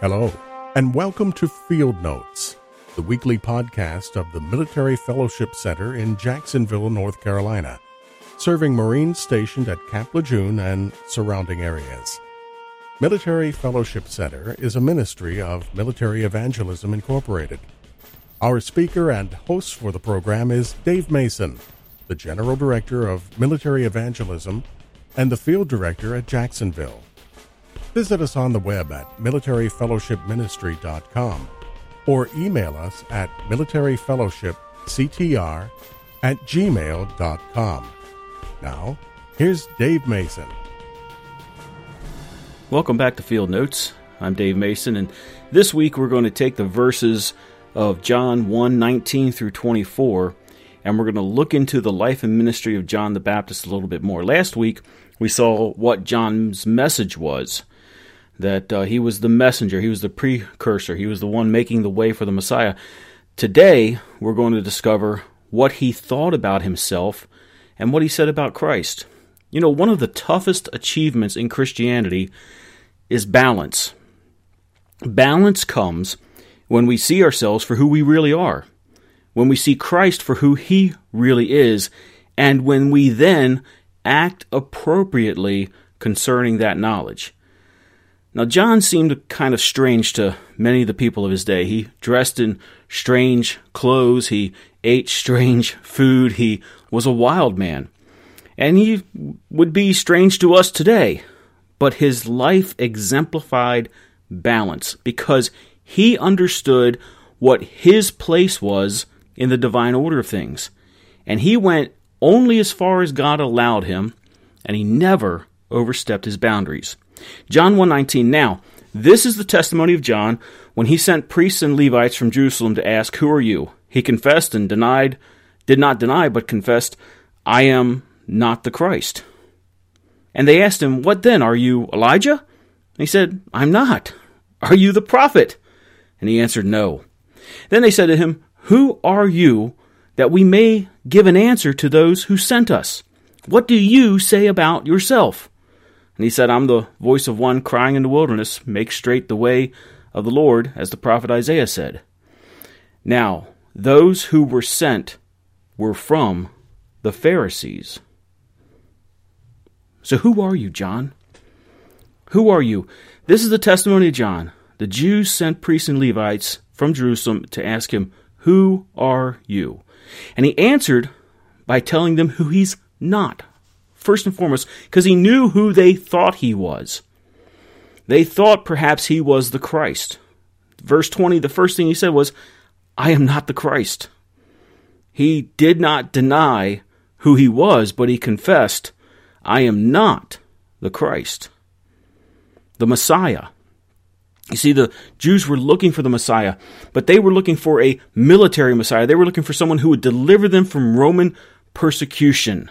Hello, and welcome to Field Notes, the weekly podcast of the Military Fellowship Center in Jacksonville, North Carolina, serving Marines stationed at Camp Lejeune and surrounding areas. Military Fellowship Center is a ministry of Military Evangelism Incorporated. Our speaker and host for the program is Dave Mason, the General Director of Military Evangelism and the Field Director at Jacksonville. Visit us on the web at militaryfellowshipministry.com or email us at militaryfellowshipctr at gmail.com. Now, here's Dave Mason. Welcome back to Field Notes. I'm Dave Mason, and this week we're going to take the verses of John 1 19 through 24, and we're going to look into the life and ministry of John the Baptist a little bit more. Last week we saw what John's message was that uh, he was the messenger, he was the precursor, he was the one making the way for the Messiah. Today, we're going to discover what he thought about himself and what he said about Christ. You know, one of the toughest achievements in Christianity is balance. Balance comes when we see ourselves for who we really are, when we see Christ for who he really is, and when we then act appropriately concerning that knowledge. Now, John seemed kind of strange to many of the people of his day. He dressed in strange clothes, he ate strange food, he was a wild man. And he would be strange to us today. But his life exemplified balance because he understood what his place was in the divine order of things. And he went only as far as God allowed him, and he never overstepped his boundaries. John 119 Now, this is the testimony of John when he sent priests and Levites from Jerusalem to ask, Who are you? He confessed and denied, did not deny, but confessed, I am not the Christ. And they asked him, What then? Are you Elijah? And he said, I'm not. Are you the prophet? And he answered, No. Then they said to him, Who are you that we may give an answer to those who sent us? What do you say about yourself? And he said, I'm the voice of one crying in the wilderness, make straight the way of the Lord, as the prophet Isaiah said. Now, those who were sent were from the Pharisees. So, who are you, John? Who are you? This is the testimony of John. The Jews sent priests and Levites from Jerusalem to ask him, Who are you? And he answered by telling them who he's not first and foremost, because he knew who they thought he was. They thought perhaps he was the Christ. Verse 20, the first thing he said was, I am not the Christ. He did not deny who he was, but he confessed, I am not the Christ, the Messiah. You see, the Jews were looking for the Messiah, but they were looking for a military Messiah. They were looking for someone who would deliver them from Roman persecution.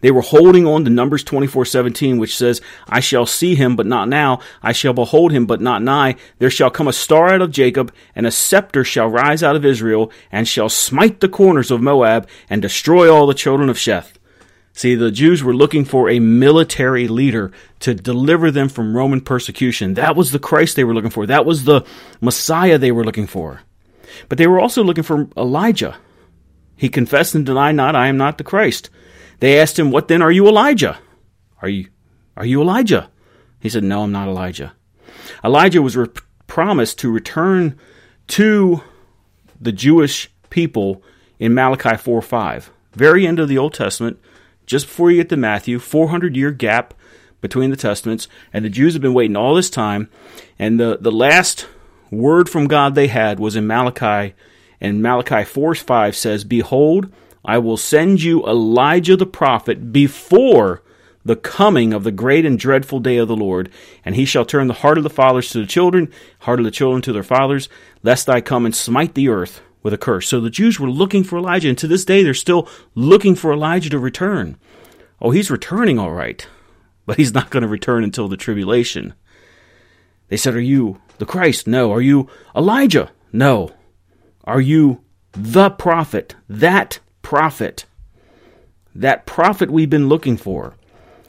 They were holding on to Numbers 24:17 which says, "I shall see him but not now, I shall behold him but not nigh. There shall come a star out of Jacob, and a scepter shall rise out of Israel, and shall smite the corners of Moab and destroy all the children of Sheth." See, the Jews were looking for a military leader to deliver them from Roman persecution. That was the Christ they were looking for. That was the Messiah they were looking for. But they were also looking for Elijah. He confessed and denied not, I am not the Christ. They asked him, What then are you Elijah? Are you, are you Elijah? He said, No, I'm not Elijah. Elijah was re- promised to return to the Jewish people in Malachi 4 5. Very end of the Old Testament, just before you get to Matthew, 400 year gap between the Testaments, and the Jews have been waiting all this time, and the, the last word from God they had was in Malachi, and Malachi 4 5 says, Behold, I will send you Elijah the prophet before the coming of the great and dreadful day of the Lord, and he shall turn the heart of the fathers to the children, heart of the children to their fathers, lest I come and smite the earth with a curse. So the Jews were looking for Elijah, and to this day they're still looking for Elijah to return. Oh, he's returning all right, but he's not going to return until the tribulation. They said, Are you the Christ? No. Are you Elijah? No. Are you the prophet? That prophet. That prophet we've been looking for.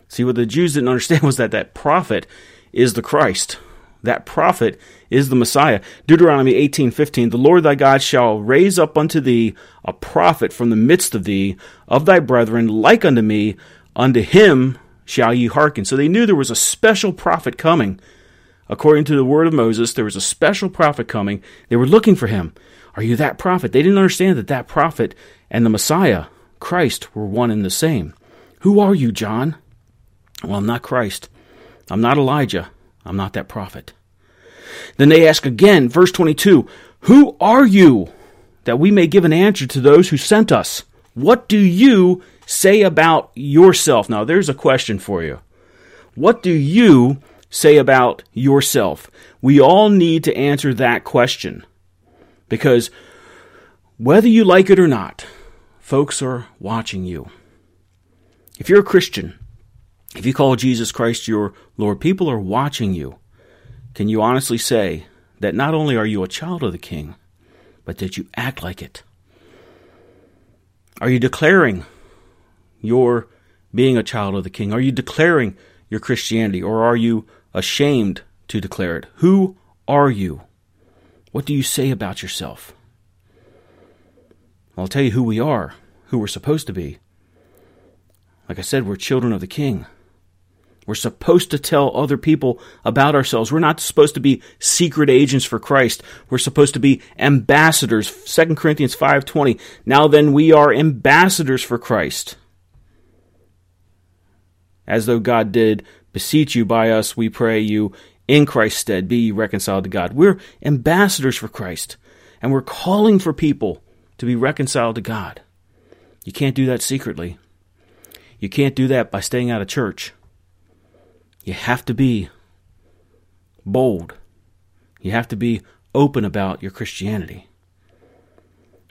See, what the Jews didn't understand was that that prophet is the Christ, that prophet is the Messiah. Deuteronomy 18:15 The Lord thy God shall raise up unto thee a prophet from the midst of thee of thy brethren like unto me unto him shall ye hearken. So they knew there was a special prophet coming. According to the word of Moses, there was a special prophet coming. They were looking for him. Are you that prophet? They didn't understand that that prophet and the Messiah, Christ, were one and the same. Who are you, John? Well, I'm not Christ. I'm not Elijah. I'm not that prophet. Then they ask again, verse 22 Who are you? That we may give an answer to those who sent us. What do you say about yourself? Now, there's a question for you. What do you say about yourself? We all need to answer that question. Because whether you like it or not, folks are watching you. If you're a Christian, if you call Jesus Christ your Lord, people are watching you. Can you honestly say that not only are you a child of the King, but that you act like it? Are you declaring your being a child of the King? Are you declaring your Christianity, or are you ashamed to declare it? Who are you? What do you say about yourself? I'll tell you who we are, who we're supposed to be. Like I said, we're children of the King. We're supposed to tell other people about ourselves. We're not supposed to be secret agents for Christ. We're supposed to be ambassadors. 2 Corinthians 5:20. Now then we are ambassadors for Christ. As though God did beseech you by us, we pray you in Christ's stead be reconciled to God. We're ambassadors for Christ, and we're calling for people to be reconciled to God. You can't do that secretly. You can't do that by staying out of church. You have to be bold. You have to be open about your Christianity.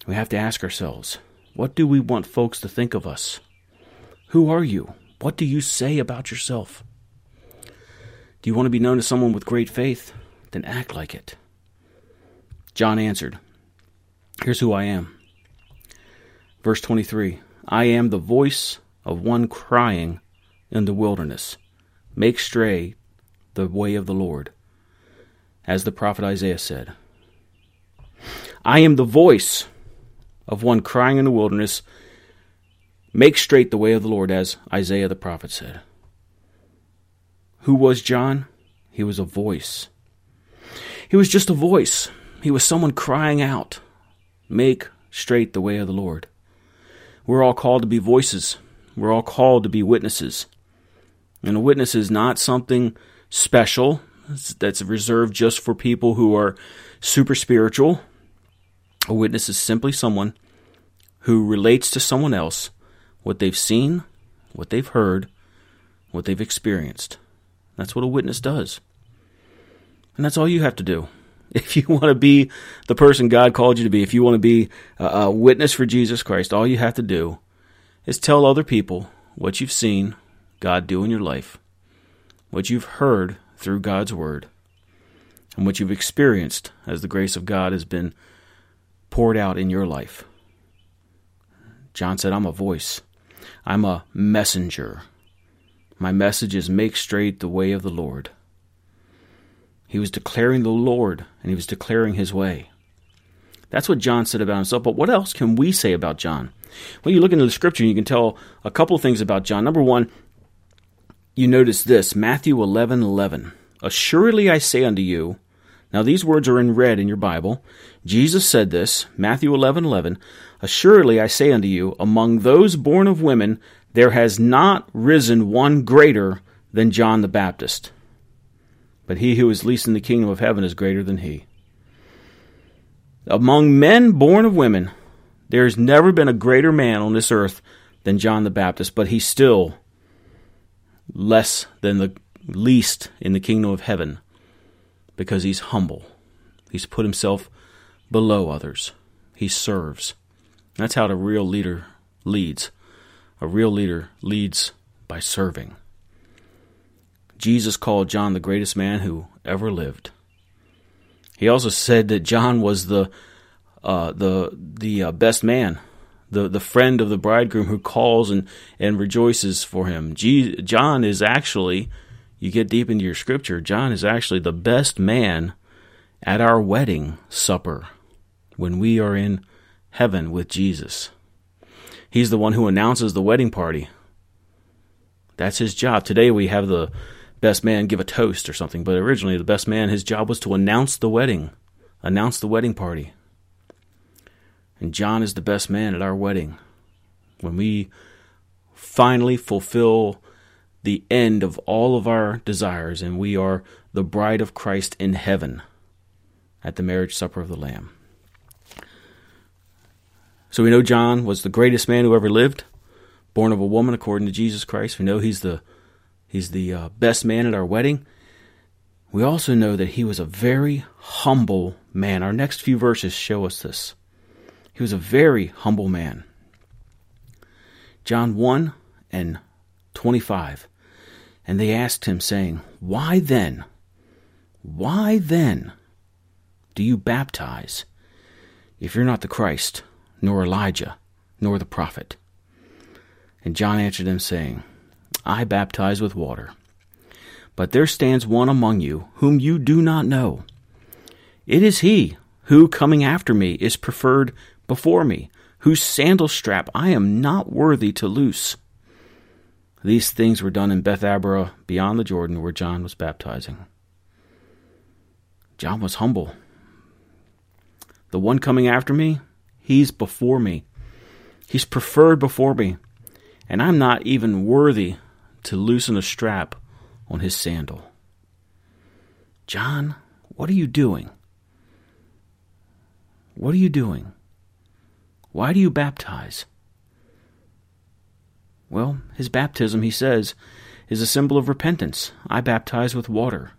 We have to ask ourselves what do we want folks to think of us? Who are you? What do you say about yourself? Do you want to be known as someone with great faith? Then act like it. John answered, Here's who I am. Verse 23 I am the voice of one crying in the wilderness. Make straight the way of the Lord, as the prophet Isaiah said. I am the voice of one crying in the wilderness. Make straight the way of the Lord, as Isaiah the prophet said. Who was John? He was a voice. He was just a voice. He was someone crying out, Make straight the way of the Lord. We're all called to be voices. We're all called to be witnesses. And a witness is not something special that's reserved just for people who are super spiritual. A witness is simply someone who relates to someone else what they've seen, what they've heard, what they've experienced. That's what a witness does. And that's all you have to do. If you want to be the person God called you to be, if you want to be a, witness for Jesus Christ, all you have to do is tell other people what you've seen God do in your life, what you've heard through God's Word, and what you've experienced as the grace of God has been poured out in your life. John said, I'm a voice, I'm a messenger. My message is make straight the way of the Lord. He was declaring the Lord and he was declaring his way. That's what John said about himself. But what else can we say about John? When you look into the scripture, you can tell a couple of things about John. Number one, you notice this Matthew 11 11. Assuredly I say unto you, now these words are in red in your Bible. Jesus said this, Matthew 11 11. Assuredly I say unto you, among those born of women, there has not risen one greater than John the Baptist. But he who is least in the kingdom of heaven is greater than he. Among men born of women, there has never been a greater man on this earth than John the Baptist, but he's still less than the least in the kingdom of heaven because he's humble. He's put himself below others. He serves. That's how the real leader leads. A real leader leads by serving. Jesus called John the greatest man who ever lived. He also said that John was the uh, the the uh, best man, the the friend of the bridegroom who calls and and rejoices for him. John is actually you get deep into your scripture, John is actually the best man at our wedding supper when we are in heaven with Jesus. He's the one who announces the wedding party. That's his job. Today we have the best man give a toast or something, but originally the best man, his job was to announce the wedding, announce the wedding party. And John is the best man at our wedding. When we finally fulfill the end of all of our desires, and we are the bride of Christ in heaven at the marriage supper of the Lamb. So we know John was the greatest man who ever lived, born of a woman according to Jesus Christ. We know he's the he's the uh, best man at our wedding. We also know that he was a very humble man. Our next few verses show us this. He was a very humble man. John 1 and 25. And they asked him, saying, Why then? Why then do you baptize if you're not the Christ, nor Elijah, nor the prophet? And John answered them, saying, I baptize with water. But there stands one among you whom you do not know. It is he who, coming after me, is preferred before me, whose sandal strap I am not worthy to loose. These things were done in Bethabara beyond the Jordan where John was baptizing. John was humble. The one coming after me, he's before me. He's preferred before me, and I'm not even worthy to loosen a strap on his sandal. John, what are you doing? What are you doing? Why do you baptize? Well, his baptism, he says, is a symbol of repentance. I baptize with water.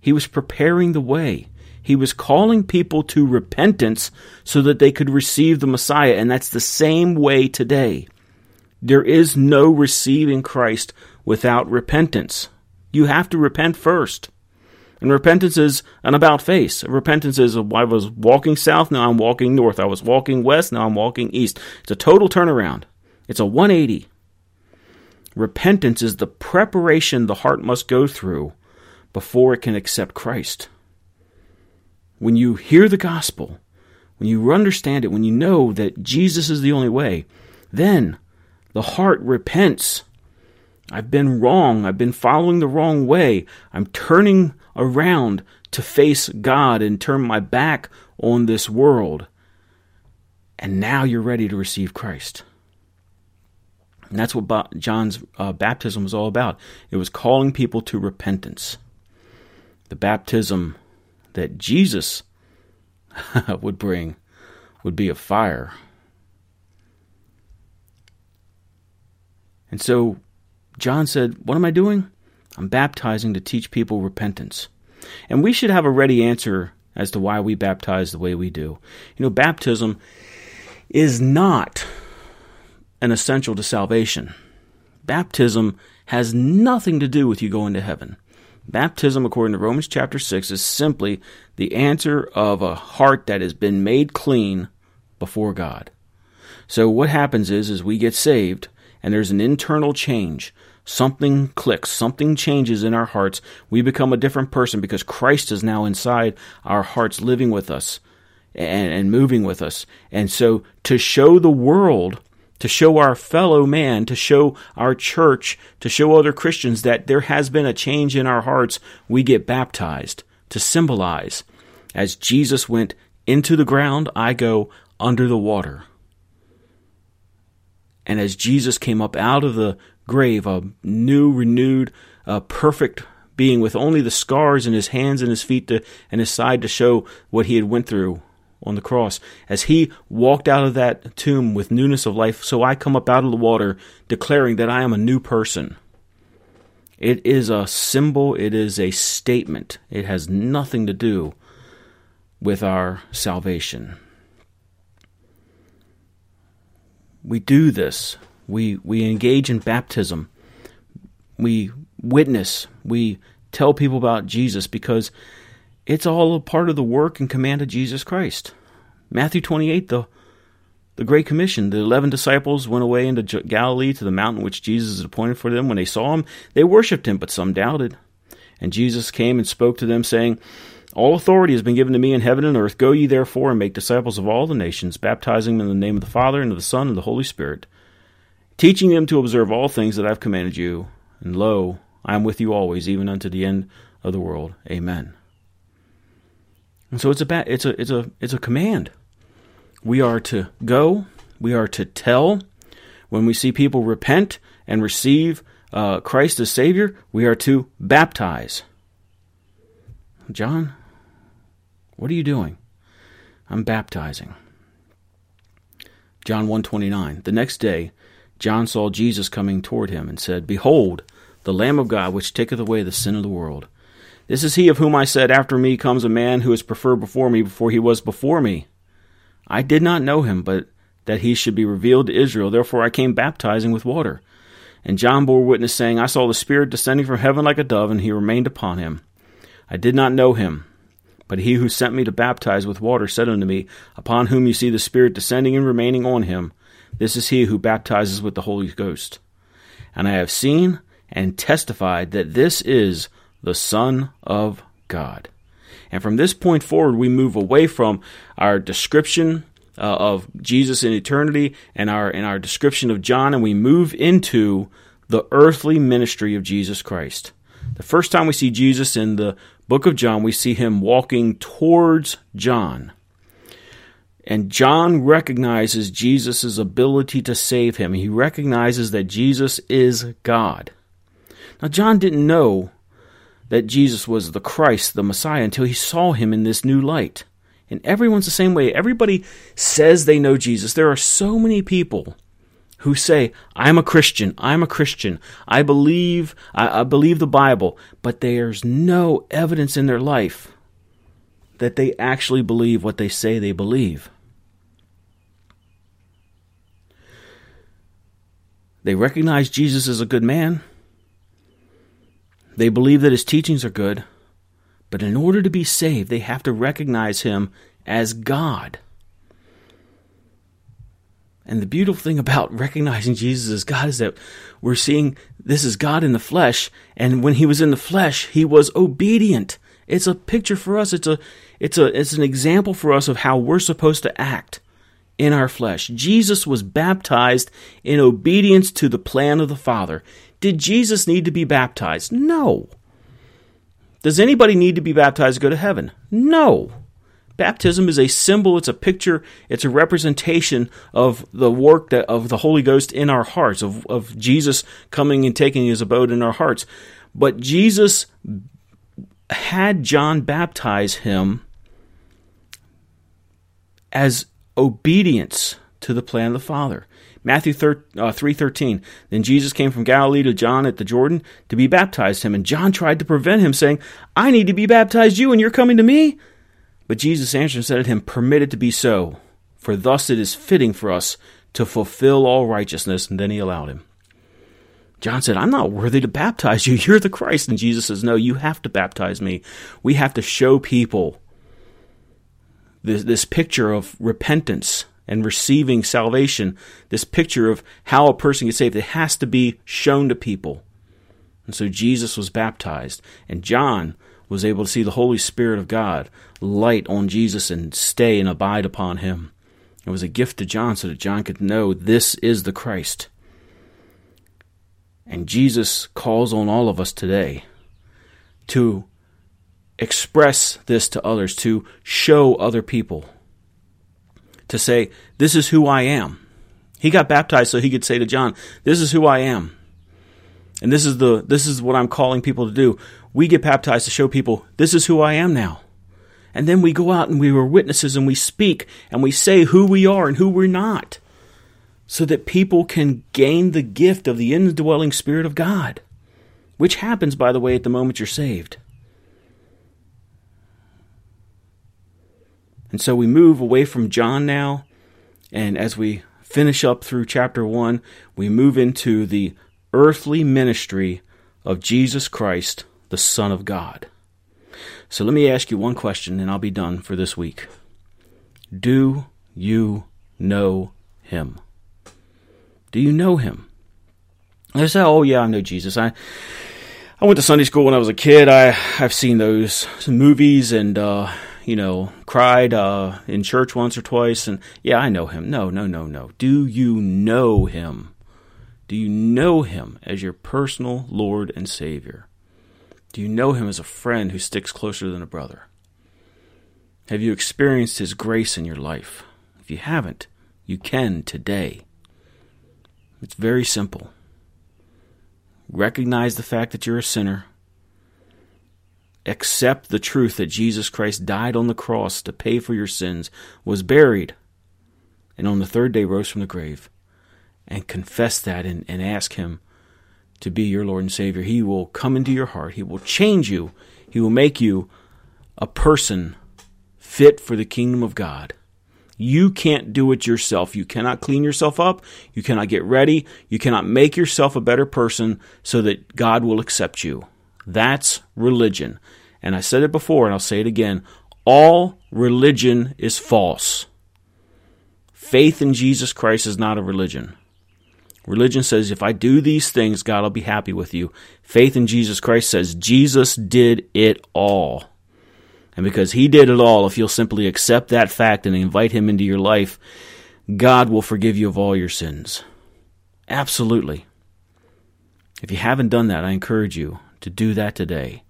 He was preparing the way. He was calling people to repentance so that they could receive the Messiah, and that's the same way today. There is no receiving Christ without repentance. You have to repent first. And repentance is an about face. Repentance is I was walking south, now I'm walking north. I was walking west, now I'm walking east. It's a total turnaround. It's a 180. Repentance is the preparation the heart must go through before it can accept Christ. When you hear the gospel, when you understand it, when you know that Jesus is the only way, then the heart repents. I've been wrong. I've been following the wrong way. I'm turning around to face God and turn my back on this world. And now you're ready to receive Christ. And that's what John's uh, baptism was all about. It was calling people to repentance. The baptism that Jesus would bring would be a fire. And so John said, What am I doing? I'm baptizing to teach people repentance. And we should have a ready answer as to why we baptize the way we do. You know, baptism is not an essential to salvation. Baptism has nothing to do with you going to heaven. Baptism, according to Romans chapter 6, is simply the answer of a heart that has been made clean before God. So what happens is, is we get saved, and there's an internal change. Something clicks, something changes in our hearts. We become a different person because Christ is now inside our hearts, living with us and, and moving with us. And so to show the world to show our fellow man, to show our church, to show other Christians that there has been a change in our hearts, we get baptized to symbolize. As Jesus went into the ground, I go under the water. And as Jesus came up out of the grave, a new, renewed, uh, perfect being with only the scars in his hands and his feet to, and his side to show what he had went through on the cross. As he walked out of that tomb with newness of life, so I come up out of the water declaring that I am a new person. It is a symbol, it is a statement. It has nothing to do with our salvation. We do this. We we engage in baptism. We witness. We tell people about Jesus because it's all a part of the work and command of Jesus Christ. Matthew 28, the the Great Commission. The eleven disciples went away into Galilee to the mountain which Jesus had appointed for them. When they saw him, they worshipped him, but some doubted. And Jesus came and spoke to them, saying, All authority has been given to me in heaven and earth. Go ye therefore and make disciples of all the nations, baptizing them in the name of the Father, and of the Son, and the Holy Spirit, teaching them to observe all things that I have commanded you. And lo, I am with you always, even unto the end of the world. Amen. And so it's a it's a it's a it's a command. We are to go, we are to tell. When we see people repent and receive uh, Christ as Savior, we are to baptize. John, what are you doing? I'm baptizing. John 129. The next day, John saw Jesus coming toward him and said, Behold, the Lamb of God, which taketh away the sin of the world. This is he of whom I said, After me comes a man who is preferred before me, before he was before me. I did not know him, but that he should be revealed to Israel. Therefore I came baptizing with water. And John bore witness, saying, I saw the Spirit descending from heaven like a dove, and he remained upon him. I did not know him. But he who sent me to baptize with water said unto me, Upon whom you see the Spirit descending and remaining on him, this is he who baptizes with the Holy Ghost. And I have seen and testified that this is the Son of God. And from this point forward, we move away from our description uh, of Jesus in eternity and our and our description of John, and we move into the earthly ministry of Jesus Christ. The first time we see Jesus in the book of John, we see him walking towards John. And John recognizes Jesus' ability to save him. He recognizes that Jesus is God. Now, John didn't know that Jesus was the Christ, the Messiah, until he saw him in this new light. And everyone's the same way. Everybody says they know Jesus. There are so many people who say, I'm a Christian, I'm a Christian, I believe, I, I believe the Bible, but there's no evidence in their life that they actually believe what they say they believe. They recognize Jesus as a good man. They believe that his teachings are good. But in order to be saved, they have to recognize him as God. And the beautiful thing about recognizing Jesus as God is that we're seeing this is God in the flesh, and when he was in the flesh, he was obedient. It's a picture for us. It's a it's a it's an example for us of how we're supposed to act in our flesh. Jesus was baptized in obedience to the plan of the Father. Did Jesus need to be baptized? No. Does anybody need to be baptized to go to heaven? No. Baptism is a symbol, it's a picture, it's a representation of the work that, of the Holy Ghost in our hearts, of, of Jesus coming and taking his abode in our hearts. But Jesus had John baptize him as obedience to the plan of the Father. Matthew 3:13 uh, Then Jesus came from Galilee to John at the Jordan to be baptized him and John tried to prevent him saying, "I need to be baptized you and you're coming to me?" But Jesus answered and said to him, Permit it to be so, for thus it is fitting for us to fulfill all righteousness. And then he allowed him. John said, I'm not worthy to baptize you. You're the Christ. And Jesus says, No, you have to baptize me. We have to show people this, this picture of repentance and receiving salvation, this picture of how a person gets saved. It has to be shown to people. And so Jesus was baptized. And John was able to see the Holy Spirit of God light on Jesus and stay and abide upon him. It was a gift to John so that John could know this is the Christ. And Jesus calls on all of us today to express this to others, to show other people, to say, This is who I am. He got baptized so he could say to John, This is who I am. And this is the this is what I'm calling people to do. We get baptized to show people this is who I am now. And then we go out and we are witnesses and we speak and we say who we are and who we're not. So that people can gain the gift of the indwelling Spirit of God. Which happens, by the way, at the moment you're saved. And so we move away from John now, and as we finish up through chapter 1, we move into the earthly ministry of Jesus Christ, the Son of God. So let me ask you one question and I'll be done for this week. Do you know him? Do you know him? I say, "Oh yeah, I know Jesus." I I went to Sunday school when I was a kid. I I've seen those movies and uh, you know cried uh, in church once or twice, and yeah, I know him. No, no, no, no. Do you know him? Do you know him as your personal Lord and Savior? Do you know him as a friend who sticks closer than a brother? Have you experienced his grace in your life? If you haven't, you can today. It's very simple. Recognize the fact that you're a sinner. Accept the truth that Jesus Christ died on the cross to pay for your sins, was buried, and on the third day rose from the grave. And confess that and, and ask Him to be your Lord and Savior. He will come into your heart. He will change you. He will make you a person fit for the kingdom of God. You can't do it yourself. You cannot clean yourself up. You cannot get ready. You cannot make yourself a better person so that God will accept you. That's religion. And I said it before and I'll say it again. All religion is false. Faith in Jesus Christ is not a religion. Religion says if I do these things, God will be happy with you. Faith in Jesus Christ says Jesus did it all. And because He did it all, if you'll simply accept that fact and invite Him into your life, God will forgive you of all your sins. Absolutely. If you haven't done that, I encourage you to do that today.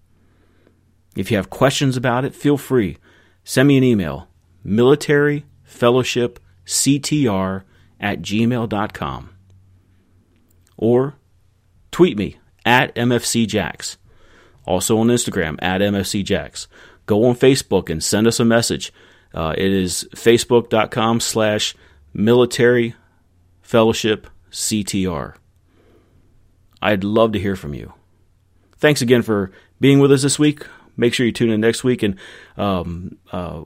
If you have questions about it, feel free. Send me an email militaryfellowshipctr at gmail.com or tweet me at mfcjax. Also on Instagram at mfcjax go on Facebook and send us a message. Uh, it is facebook.com slash military fellowship CTR. I'd love to hear from you. Thanks again for being with us this week. Make sure you tune in next week. And um, uh,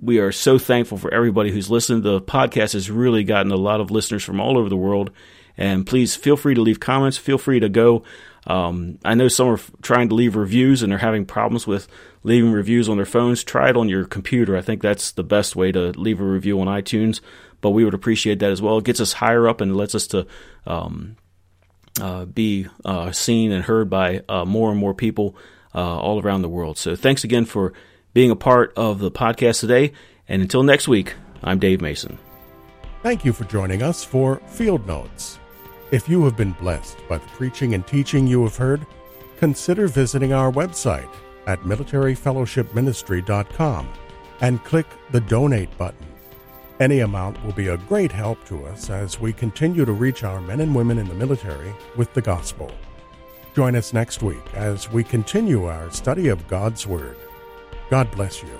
we are so thankful for everybody who's listened. The podcast has really gotten a lot of listeners from all over the world. And please feel free to leave comments. Feel free to go. Um, I know some are trying to leave reviews and they're having problems with leaving reviews on their phones. Try it on your computer. I think that's the best way to leave a review on iTunes. But we would appreciate that as well. It gets us higher up and lets us to um, uh, be uh, seen and heard by uh, more and more people uh, all around the world. So thanks again for being a part of the podcast today. And until next week, I'm Dave Mason. Thank you for joining us for Field Notes. If you have been blessed by the preaching and teaching you have heard, consider visiting our website at militaryfellowshipministry.com and click the donate button. Any amount will be a great help to us as we continue to reach our men and women in the military with the gospel. Join us next week as we continue our study of God's Word. God bless you.